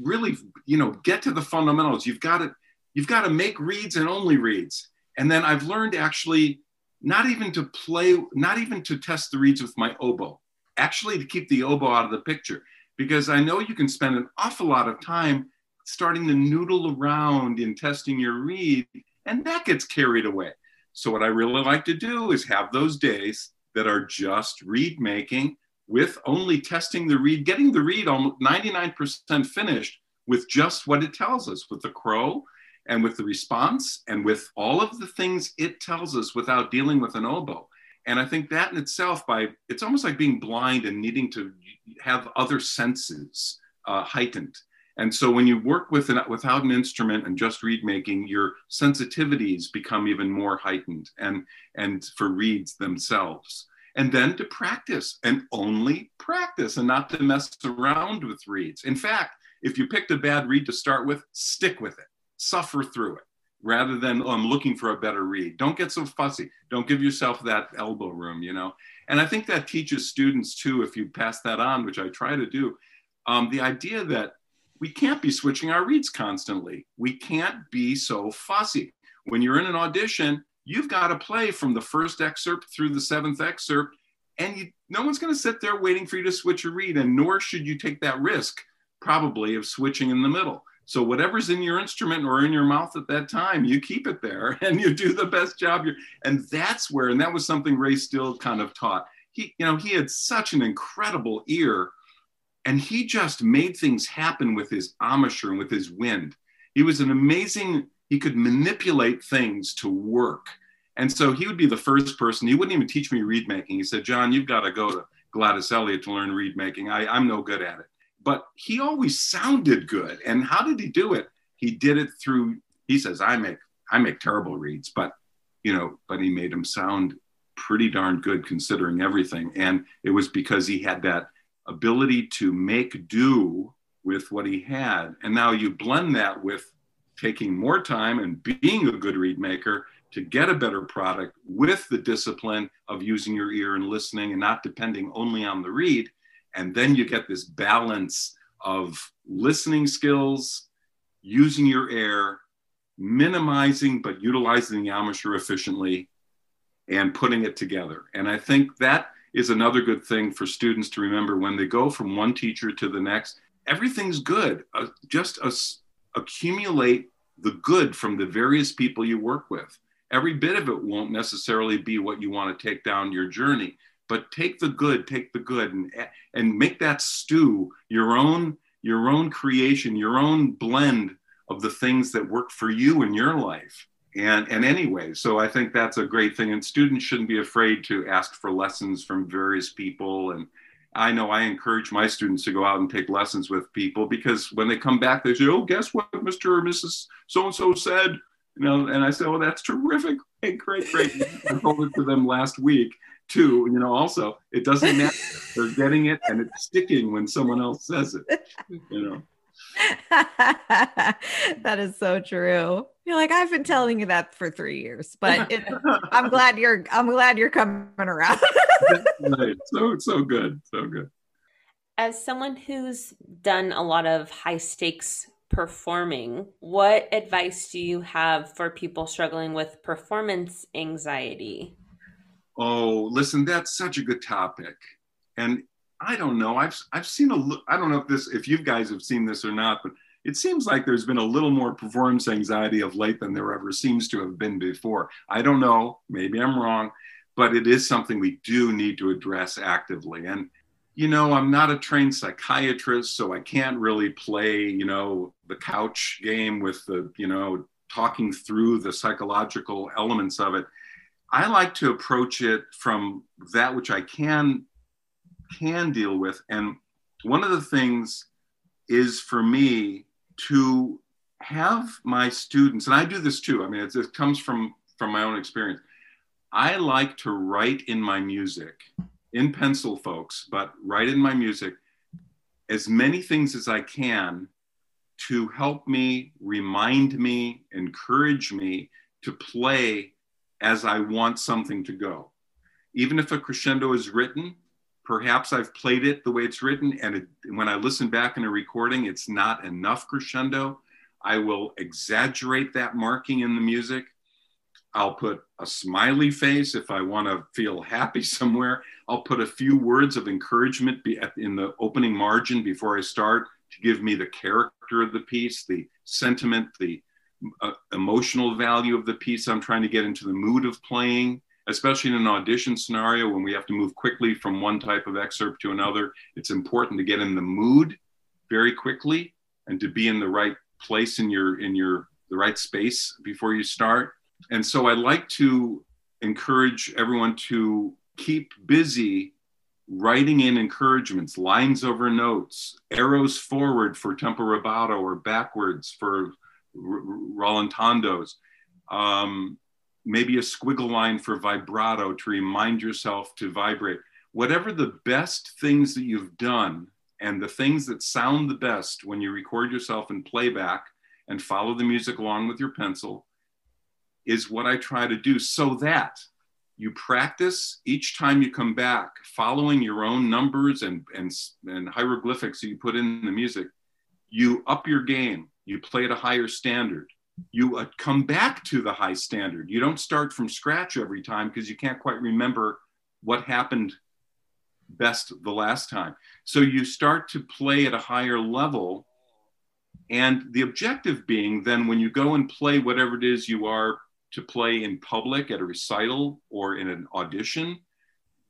really you know get to the fundamentals. You've got to you've got to make reeds and only reeds. And then I've learned actually not even to play, not even to test the reeds with my oboe. Actually, to keep the oboe out of the picture because I know you can spend an awful lot of time starting to noodle around in testing your reed, and that gets carried away. So, what I really like to do is have those days that are just reed making with only testing the reed, getting the reed almost 99% finished with just what it tells us with the crow and with the response and with all of the things it tells us without dealing with an oboe. And I think that in itself, by it's almost like being blind and needing to have other senses uh, heightened. And so when you work with an, without an instrument and just reed making, your sensitivities become even more heightened and, and for reeds themselves. And then to practice and only practice and not to mess around with reeds. In fact, if you picked a bad reed to start with, stick with it, suffer through it rather than oh, I'm looking for a better reed. Don't get so fussy. Don't give yourself that elbow room, you know. And I think that teaches students too, if you pass that on, which I try to do, um, the idea that we can't be switching our reeds constantly. We can't be so fussy. When you're in an audition, you've got to play from the first excerpt through the seventh excerpt, and you, no one's going to sit there waiting for you to switch a reed, and nor should you take that risk, probably, of switching in the middle. So whatever's in your instrument or in your mouth at that time, you keep it there and you do the best job. You're, and that's where, and that was something Ray Still kind of taught. He, you know, he had such an incredible ear and he just made things happen with his embouchure and with his wind. he was an amazing, he could manipulate things to work. And so he would be the first person, he wouldn't even teach me reed making. He said, John, you've got to go to Gladys Elliott to learn reed making. I, I'm no good at it. But he always sounded good. And how did he do it? He did it through, he says, I make I make terrible reeds, but you know, but he made him sound pretty darn good considering everything. And it was because he had that ability to make do with what he had. And now you blend that with taking more time and being a good reed maker to get a better product with the discipline of using your ear and listening and not depending only on the reed. And then you get this balance of listening skills, using your air, minimizing but utilizing the embouchure efficiently and putting it together. And I think that is another good thing for students to remember when they go from one teacher to the next. Everything's good. Uh, just uh, accumulate the good from the various people you work with. Every bit of it won't necessarily be what you want to take down your journey, but take the good, take the good, and and make that stew your own your own creation, your own blend of the things that work for you in your life. And and anyway so i think that's a great thing and students shouldn't be afraid to ask for lessons from various people. And i know i encourage my students to go out and take lessons with people because when they come back they say oh guess what mr or mrs so and so said? You know and i say oh that's terrific. Great great great. I told it to them last week too you know also it doesn't matter they're getting it and it's sticking when someone else says it you know that is so true. You're like, I've been telling you that for three years, but it, I'm glad you're I'm glad you're coming around. right. So so good. So good. As someone who's done a lot of high stakes performing, what advice do you have for people struggling with performance anxiety? Oh, listen, that's such a good topic. And I don't know. I've I've seen a. I don't know if this if you guys have seen this or not, but it seems like there's been a little more performance anxiety of late than there ever seems to have been before. I don't know. Maybe I'm wrong, but it is something we do need to address actively. And you know, I'm not a trained psychiatrist, so I can't really play you know the couch game with the you know talking through the psychological elements of it. I like to approach it from that which I can can deal with. And one of the things is for me to have my students, and I do this too. I mean, it comes from from my own experience. I like to write in my music, in pencil, folks, but write in my music as many things as I can to help me, remind me, encourage me to play as I want something to go. Even if a crescendo is written, perhaps I've played it the way it's written, and it, when I listen back in a recording, it's not enough crescendo. I will exaggerate that marking in the music. I'll put a smiley face if I want to feel happy somewhere. I'll put a few words of encouragement in the opening margin before I start to give me the character of the piece, the sentiment, the emotional value of the piece I'm trying to get into the mood of playing especially in an audition scenario when we have to move quickly from one type of excerpt to another. It's important to get in the mood very quickly and to be in the right place in your in your the right space before you start. And so I like to encourage everyone to keep busy writing in encouragements, lines over notes, arrows forward for tempo rubato or backwards for r- rallentandos. Um, maybe a squiggle line for vibrato to remind yourself to vibrate. Whatever the best things that you've done and the things that sound the best when you record yourself in playback and follow the music along with your pencil is what I try to do so that you practice each time you come back following your own numbers and, and, and hieroglyphics that you put in the music. You up your game, you play at a higher standard you uh, come back to the high standard. You don't start from scratch every time because you can't quite remember what happened best the last time. So you start to play at a higher level. And the objective being then when you go and play whatever it is you are to play in public at a recital or in an audition,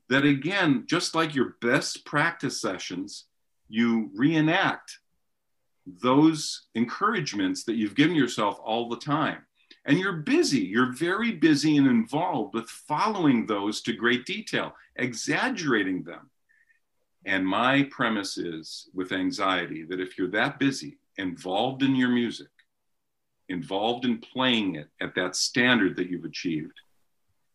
that again, just like your best practice sessions, you reenact those encouragements that you've given yourself all the time. And you're busy, you're very busy and involved with following those to great detail, exaggerating them. And my premise is with anxiety that if you're that busy, involved in your music, involved in playing it at that standard that you've achieved,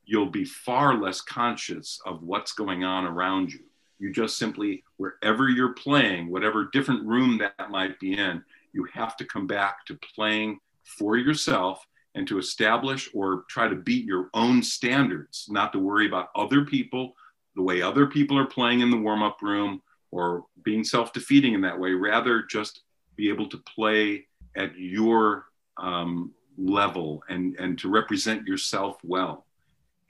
you'll be far less conscious of what's going on around you. You just simply, wherever you're playing, whatever different room that might be in, you have to come back to playing for yourself and to establish or try to beat your own standards, not to worry about other people, the way other people are playing in the warm up room, or being self defeating in that way. Rather, just be able to play at your um, level and, and to represent yourself well.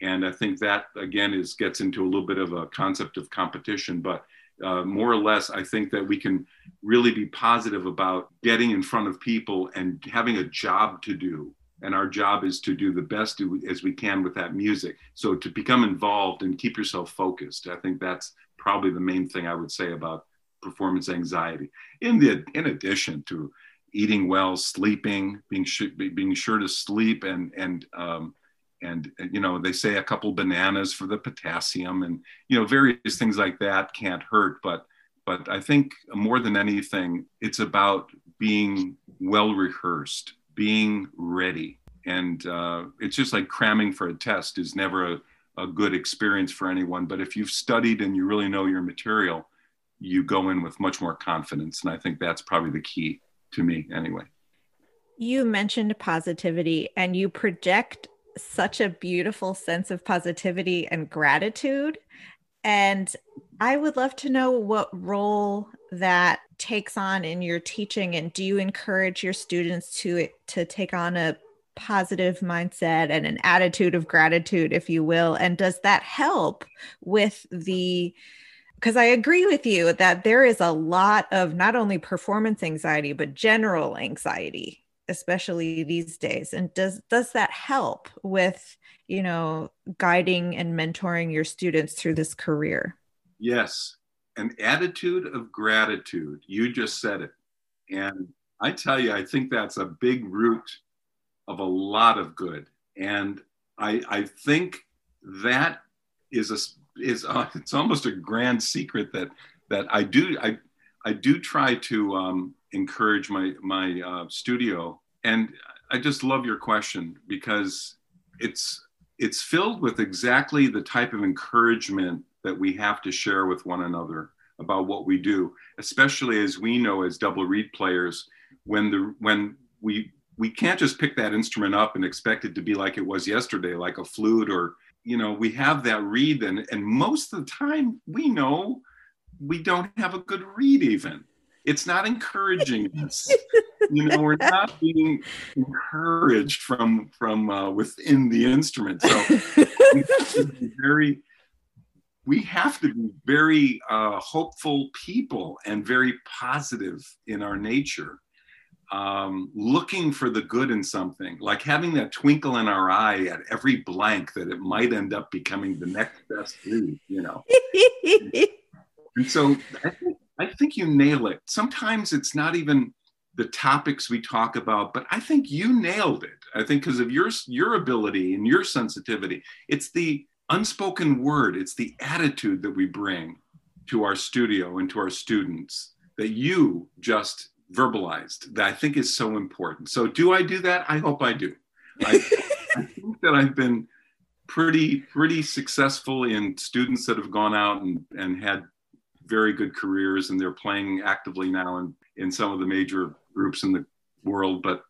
And I think that again is gets into a little bit of a concept of competition, but uh, more or less, I think that we can really be positive about getting in front of people and having a job to do. And our job is to do the best as we can with that music. So to become involved and keep yourself focused i think that's probably the main thing i would say about performance anxiety. In the in addition to eating well sleeping being sh- being sure to sleep and and um, and you know they say a couple bananas for the potassium and you know various things like that can't hurt but but i think more than anything it's about being well rehearsed being ready. And uh, it's just like cramming for a test is never a, a good experience for anyone. But if you've studied and you really know your material, you go in with much more confidence. And I think that's probably the key to me, anyway. You mentioned positivity and you project such a beautiful sense of positivity and gratitude. And I would love to know what role that takes on in your teaching and do you encourage your students to to take on a positive mindset and an attitude of gratitude if you will and does that help with the because I agree with you that there is a lot of not only performance anxiety but general anxiety especially these days and does does that help with you know guiding and mentoring your students through this career yes an attitude of gratitude. You just said it. And I tell you, I think that's a big root of a lot of good. And I, I think that is a is a, it's almost a grand secret that that I do I I do try to um, encourage my my uh, studio. And I just love your question because it's it's filled with exactly the type of encouragement that we have to share with one another about what we do, especially as we know as double reed players, when the when we we can't just pick that instrument up and expect it to be like it was yesterday, like a flute or you know, we have that reed and and most of the time we know we don't have a good reed even. It's not encouraging us. you know, we're not being encouraged from from uh, within the instrument. So very we have to be very uh, hopeful people and very positive in our nature um, looking for the good in something like having that twinkle in our eye at every blank that it might end up becoming the next best lead you know and so I think, I think you nail it sometimes it's not even the topics we talk about but i think you nailed it i think because of your your ability and your sensitivity it's the unspoken word, it's the attitude that we bring to our studio and to our students that you just verbalized that I think is so important. So, do I do that? I hope I do. I, I think that I've been pretty pretty successful in students that have gone out and, and had very good careers and they're playing actively now in, in some of the major groups in the world but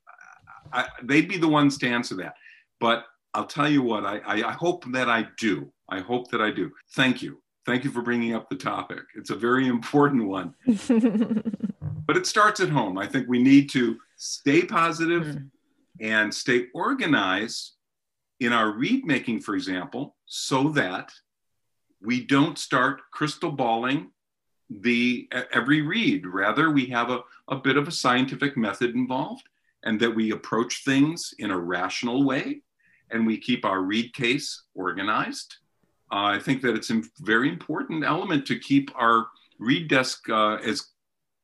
I, they'd be the ones to answer that but I'll tell you what, I, I, I hope that I do. I hope that I do. Thank you. Thank you for bringing up the topic. It's a very important one. but it starts at home. I think we need to stay positive mm. and stay organized in our reed making, for example, so that we don't start crystal balling the every reed. Rather, we have a, a bit of a scientific method involved and that we approach things in a rational way and we keep our reed case organized. Uh, I think that it's a very important element to keep our reed desk uh, as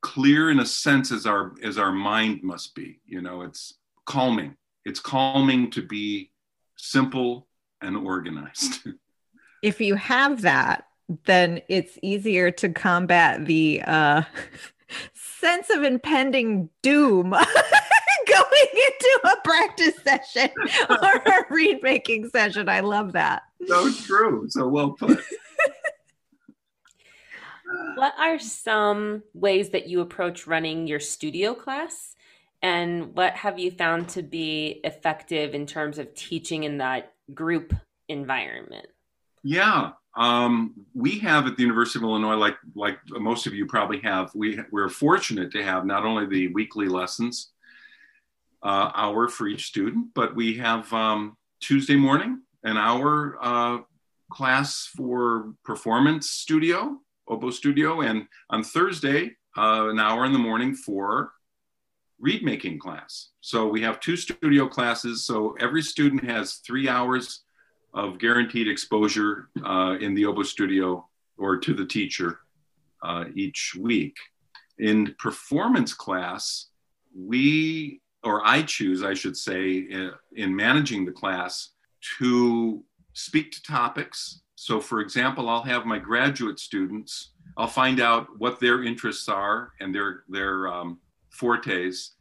clear in a sense as our as our mind must be. You know, it's calming. It's calming to be simple and organized. if you have that, then it's easier to combat the uh, sense of impending doom going into a practice session or a reed making session. I love that. So true. So well put. what are some ways that you approach running your studio class? And what have you found to be effective in terms of teaching in that group environment? Yeah, um, we have at the University of Illinois, like like most of you probably have, we we're fortunate to have not only the weekly lessons uh, hour for each student, but we have um, Tuesday morning an hour uh, class for performance studio, oboe studio, and on Thursday uh, an hour in the morning for reed making class. So we have two studio classes. So every student has three hours of guaranteed exposure uh, in the oboe studio or to the teacher uh, each week. In performance class, we, or I choose, I should say, in, in managing the class to speak to topics. So, for example, I'll have my graduate students, I'll find out what their interests are and their, their um, fortes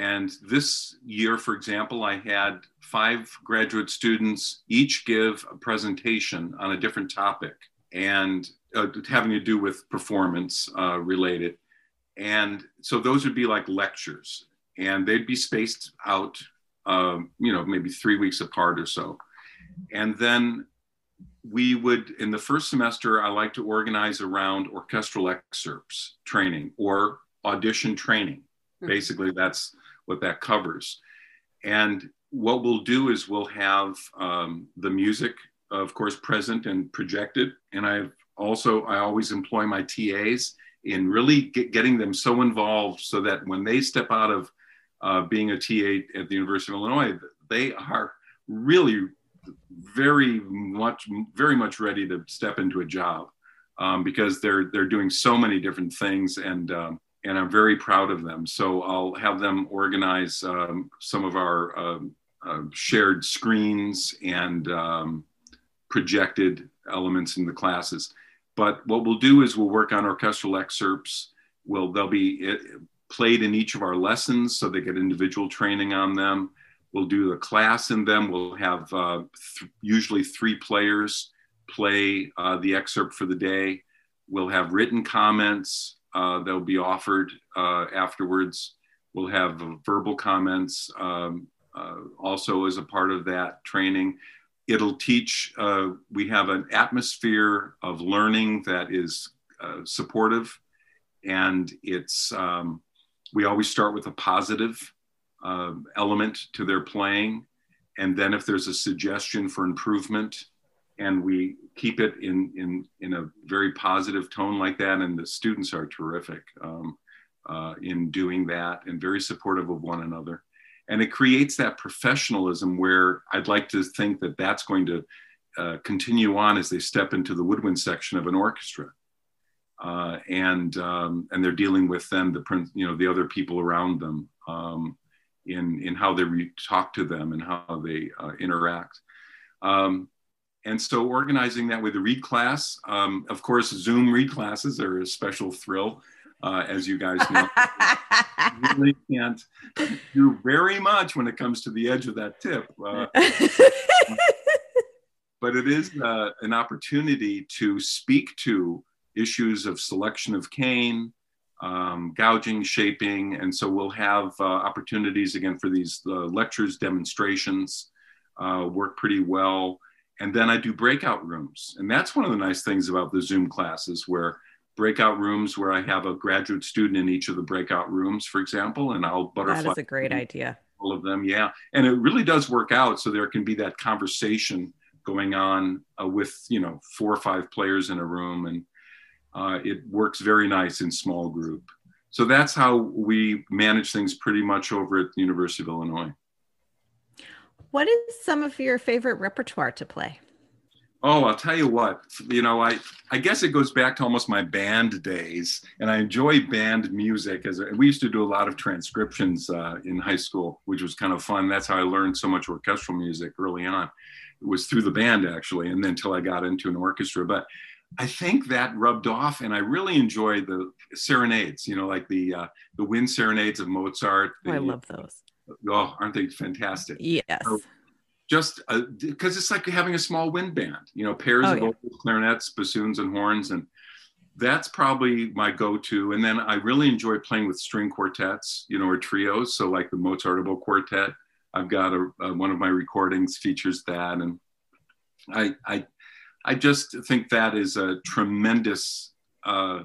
and this year, for example, I had five graduate students each give a presentation on a different topic and uh, having to do with performance uh, related. And so those would be like lectures, and they'd be spaced out, uh, you know, maybe three weeks apart or so. And then we would, in the first semester, I like to organize around orchestral excerpts training or audition training. Mm-hmm. Basically, that's what that covers. And what we'll do is we'll have um, the music, of course, present and projected. And I've also, I always employ my TAs in really get, getting them so involved so that when they step out of uh, being a TA at the University of Illinois, they are really very much, very much ready to step into a job um, because they're they're doing so many different things and um, and I'm very proud of them. So I'll have them organize um, some of our um, uh, shared screens and um, projected elements in the classes. But what we'll do is we'll work on orchestral excerpts. Will they'll be uh, played in each of our lessons, so they get individual training on them. We'll do a class in them. We'll have uh, th- usually three players play uh, the excerpt for the day. We'll have written comments uh, that'll be offered uh, afterwards. We'll have verbal comments um, uh, also as a part of that training. It'll teach, uh, we have an atmosphere of learning that is uh, supportive and it's, um, we always start with a positive element to their playing. And then if there's a suggestion for improvement, and we keep it in in in a very positive tone like that. And the students are terrific um, uh, in doing that and very supportive of one another. And it creates that professionalism where i'd like to think that that's going to uh, continue on as they step into the woodwind section of an orchestra. Uh, and um, and they're dealing with them, the you know the other people around them um, in in how they talk to them and how they uh, interact. Um, and so organizing that with the reed class, um, of course, Zoom reed classes are a special thrill, uh, as you guys know. you really can't do very much when it comes to the edge of that tip. Uh, but it is uh, an opportunity to speak to issues of selection of cane, um, gouging, shaping, and so we'll have uh, opportunities again for these uh, lectures, demonstrations, uh, work pretty well and then I do breakout rooms. And that's one of the nice things about the Zoom classes where breakout rooms where I have a graduate student in each of the breakout rooms, for example, and I'll butterfly. That is a great idea. All of them, yeah. And it really does work out. So there can be that conversation going on uh, with, you know, four or five players in a room. And uh, it works very nice in small group. So that's how we manage things pretty much over at the University of Illinois. What is some of your favorite repertoire to play? Oh, I'll tell you what. You know, I I guess it goes back to almost my band days, and I enjoy band music. As a, we used to do a lot of transcriptions uh, in high school, which was kind of fun. That's how I learned so much orchestral music early on. It was through the band actually, and then until I got into an orchestra. But I think that rubbed off, and I really enjoy the serenades. You know, like the uh, the wind serenades of Mozart. The, oh, I love those. Oh, aren't they fantastic? Yes. So, just because uh, it's like having a small wind band, you know, pairs oh, of yeah. clarinets, bassoons, and horns, and that's probably my go-to. And then I really enjoy playing with string quartets, you know, or trios. So like the Mozart quartet, I've got a, a, one of my recordings features that, and I I I just think that is a tremendous uh,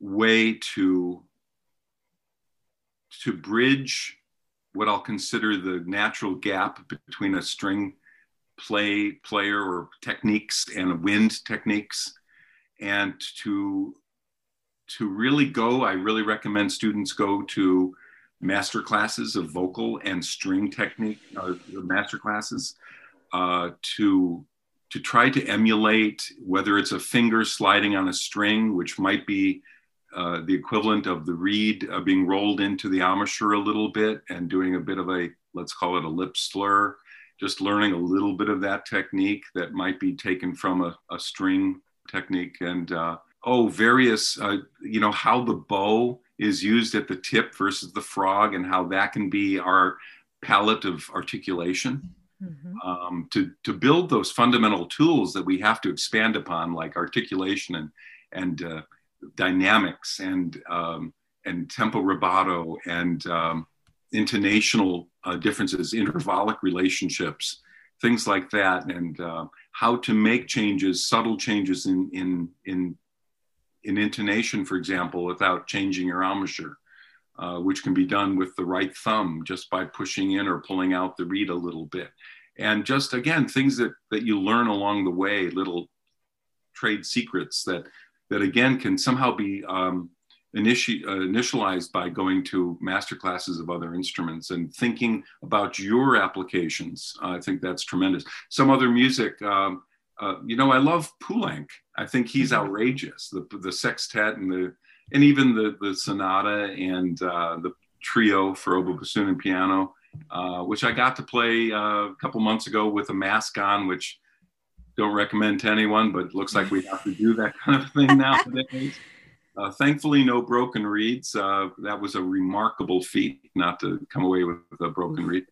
way to to bridge what I'll consider the natural gap between a string play player or techniques and wind techniques. And to to really go i really recommend students go to master classes of vocal and string technique uh, master classes uh, to to try to emulate whether it's a finger sliding on a string which might be uh, the equivalent of the reed uh, being rolled into the embouchure a little bit and doing a bit of a, let's call it a lip slur, just learning a little bit of that technique that might be taken from a, a string technique. And uh, oh, various, uh, you know, how the bow is used at the tip versus the frog and how that can be our palette of articulation. Mm-hmm. Um, to, to build those fundamental tools that we have to expand upon, like articulation and, and uh, dynamics and um, and tempo rubato and um, intonational uh, differences, intervallic relationships, things like that, and uh, how to make changes, subtle changes in in in in intonation, for example, without changing your embouchure, uh, which can be done with the right thumb just by pushing in or pulling out the reed a little bit, and just again things that that you learn along the way, little trade secrets that that again can somehow be um, initi- uh, initialized by going to master classes of other instruments and thinking about your applications. Uh, I think that's tremendous. Some other music, um, uh, you know, I love Poulenc. I think he's mm-hmm. outrageous. The the sextet and the and even the the sonata and uh, the trio for oboe, bassoon, and piano, uh, which I got to play uh, a couple months ago with a mask on, which don't recommend to anyone, but looks like we have to do that kind of thing nowadays. Uh, thankfully, no broken reeds. Uh, that was a remarkable feat not to come away with a broken reed.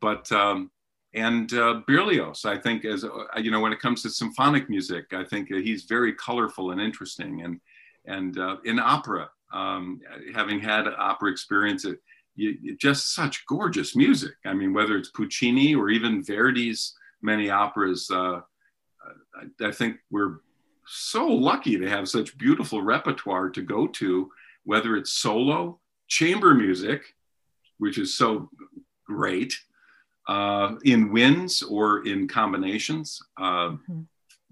But um, and uh, Berlioz, I think, as uh, you know, when it comes to symphonic music, I think he's very colorful and interesting. And and uh, in opera, um, having had opera experience, it, you, just such gorgeous music. I mean, whether it's Puccini or even Verdi's many operas. I, I think we're so lucky to have such beautiful repertoire to go to, whether it's solo, chamber music, which is so great, uh, in winds or in combinations. Uh, mm-hmm.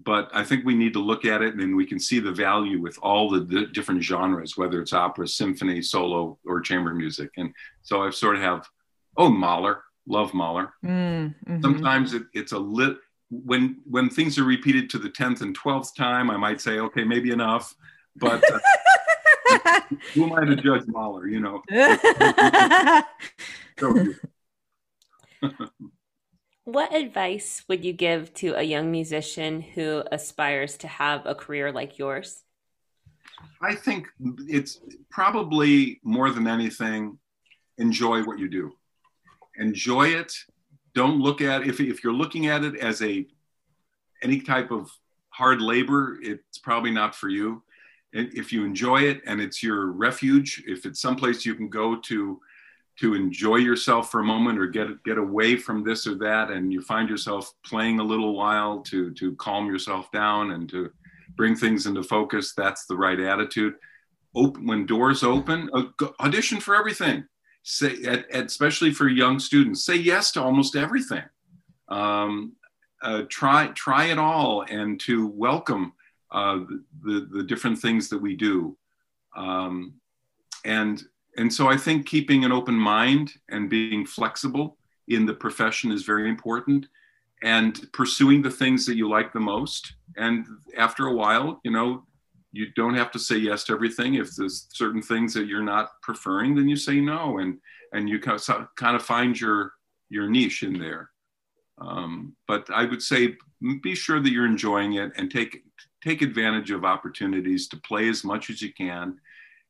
But I think we need to look at it and we can see the value with all the, the, different genres, whether it's opera, symphony, solo, or chamber music. And so I sort of have, oh, Mahler, love Mahler. Mm-hmm. Sometimes it, it's a lit, when when things are repeated to the 10th and 12th time i might say okay maybe enough but uh, who am i to judge mahler you know? What advice would you give to a young musician who aspires to have a career like yours? I think it's probably more than anything enjoy what you do. Enjoy it don't look at if, if you're looking at it as a any type of hard labor it's probably not for you. If you enjoy it and it's your refuge if it's someplace you can go to to enjoy yourself for a moment or get get away from this or that and you find yourself playing a little while to to calm yourself down and to bring things into focus that's the right attitude. Open when doors open uh, audition for everything say, at, at, especially for young students, say yes to almost everything. Um, uh, try try it all, and to welcome uh, the the different things that we do. Um, and and so I think keeping an open mind and being flexible in the profession is very important. and pursuing the things that you like the most. And after a while, you know, you don't have to say yes to everything. If there's certain things that you're not preferring, then you say no, and and you kind of, kind of find your your niche in there. Um, but I would say be sure that you're enjoying it and take take advantage of opportunities to play as much as you can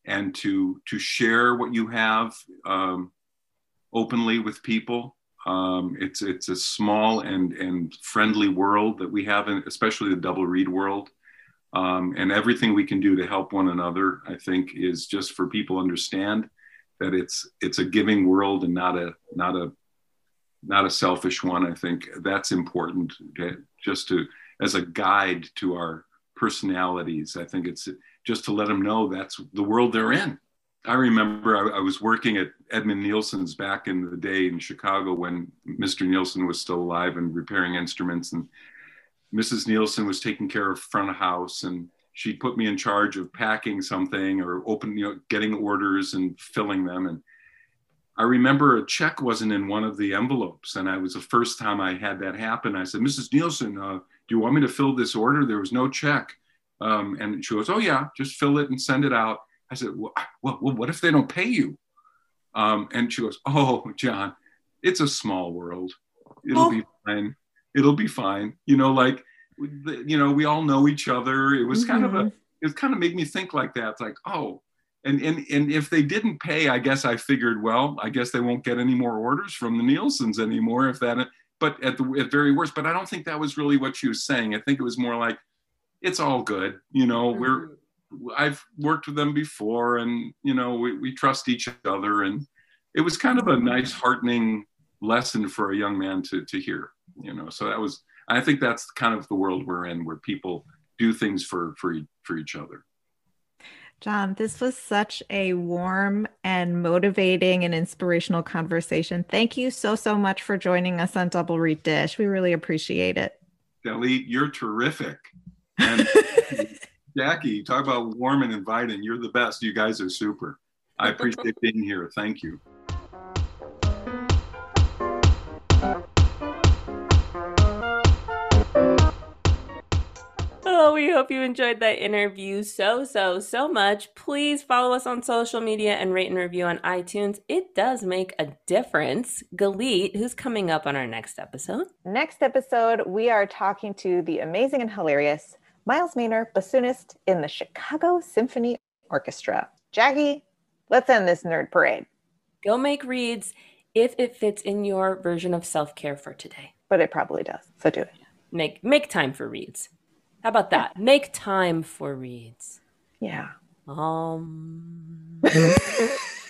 and to to share what you have um, openly with people. Um, it's it's a small and and friendly world that we have, in, especially the double reed world. Um, and everything we can do to help one another, I think, is just for people understand that it's it's a giving world and not a not a not a selfish one. I think that's important, to, just to as a guide to our personalities. I think it's just to let them know that's the world they're in. I remember I, I, was working at Edmund Nielsen's back in the day in Chicago when Mr. Nielsen was still alive and repairing instruments. And Mrs. Nielsen was taking care of front of house and she put me in charge of packing something or opening, you know, getting orders and filling them. And I remember a check wasn't in one of the envelopes. And I was the first time I had that happen. I said, Mrs. Nielsen, uh, do you want me to fill this order? There was no check. Um, and she goes, Oh, yeah, just fill it and send it out. I said, well, well, what if they don't pay you? Um, and she goes, Oh, John, it's a small world. It'll oh. be fine. It'll be fine. You know, like, you know, we all know each other. It was mm-hmm. kind of a, mm-hmm. it kind of made me think like that. It's like, oh, and, and, and if they didn't pay, I guess I figured, well, I guess they won't get any more orders from the Nielsen's anymore if that, but at the at very worst, but I don't think that was really what she was saying. I think it was more like, it's all good. You know, mm-hmm. we're, I've worked with them before and, you know, we, we trust each other. And it was kind of a nice, heartening lesson for a young man to, to hear, you know, so that was, I think that's kind of the world we're in where people do things for, for, for each other. John, this was such a warm and motivating and inspirational conversation. Thank you so, so much for joining us on Double Reed Dish. We really appreciate it. Galit, you're terrific. And Jackie, talk about warm and inviting. You're the best. You guys are super. I appreciate being here. Thank you. Well, we hope you enjoyed that interview so, so, so much. Please follow us on social media and rate and review on iTunes. It does make a difference. Galit, who's coming up on our next episode? Next episode, we are talking to the amazing and hilarious Miles Maner, bassoonist in the Chicago Symphony Orchestra. Jackie, let's end this nerd parade. Go make reeds if it fits in your version of self care for today. But it probably does. So do it. Make make time for reeds. How about that? Make time for reeds. Yeah. Um.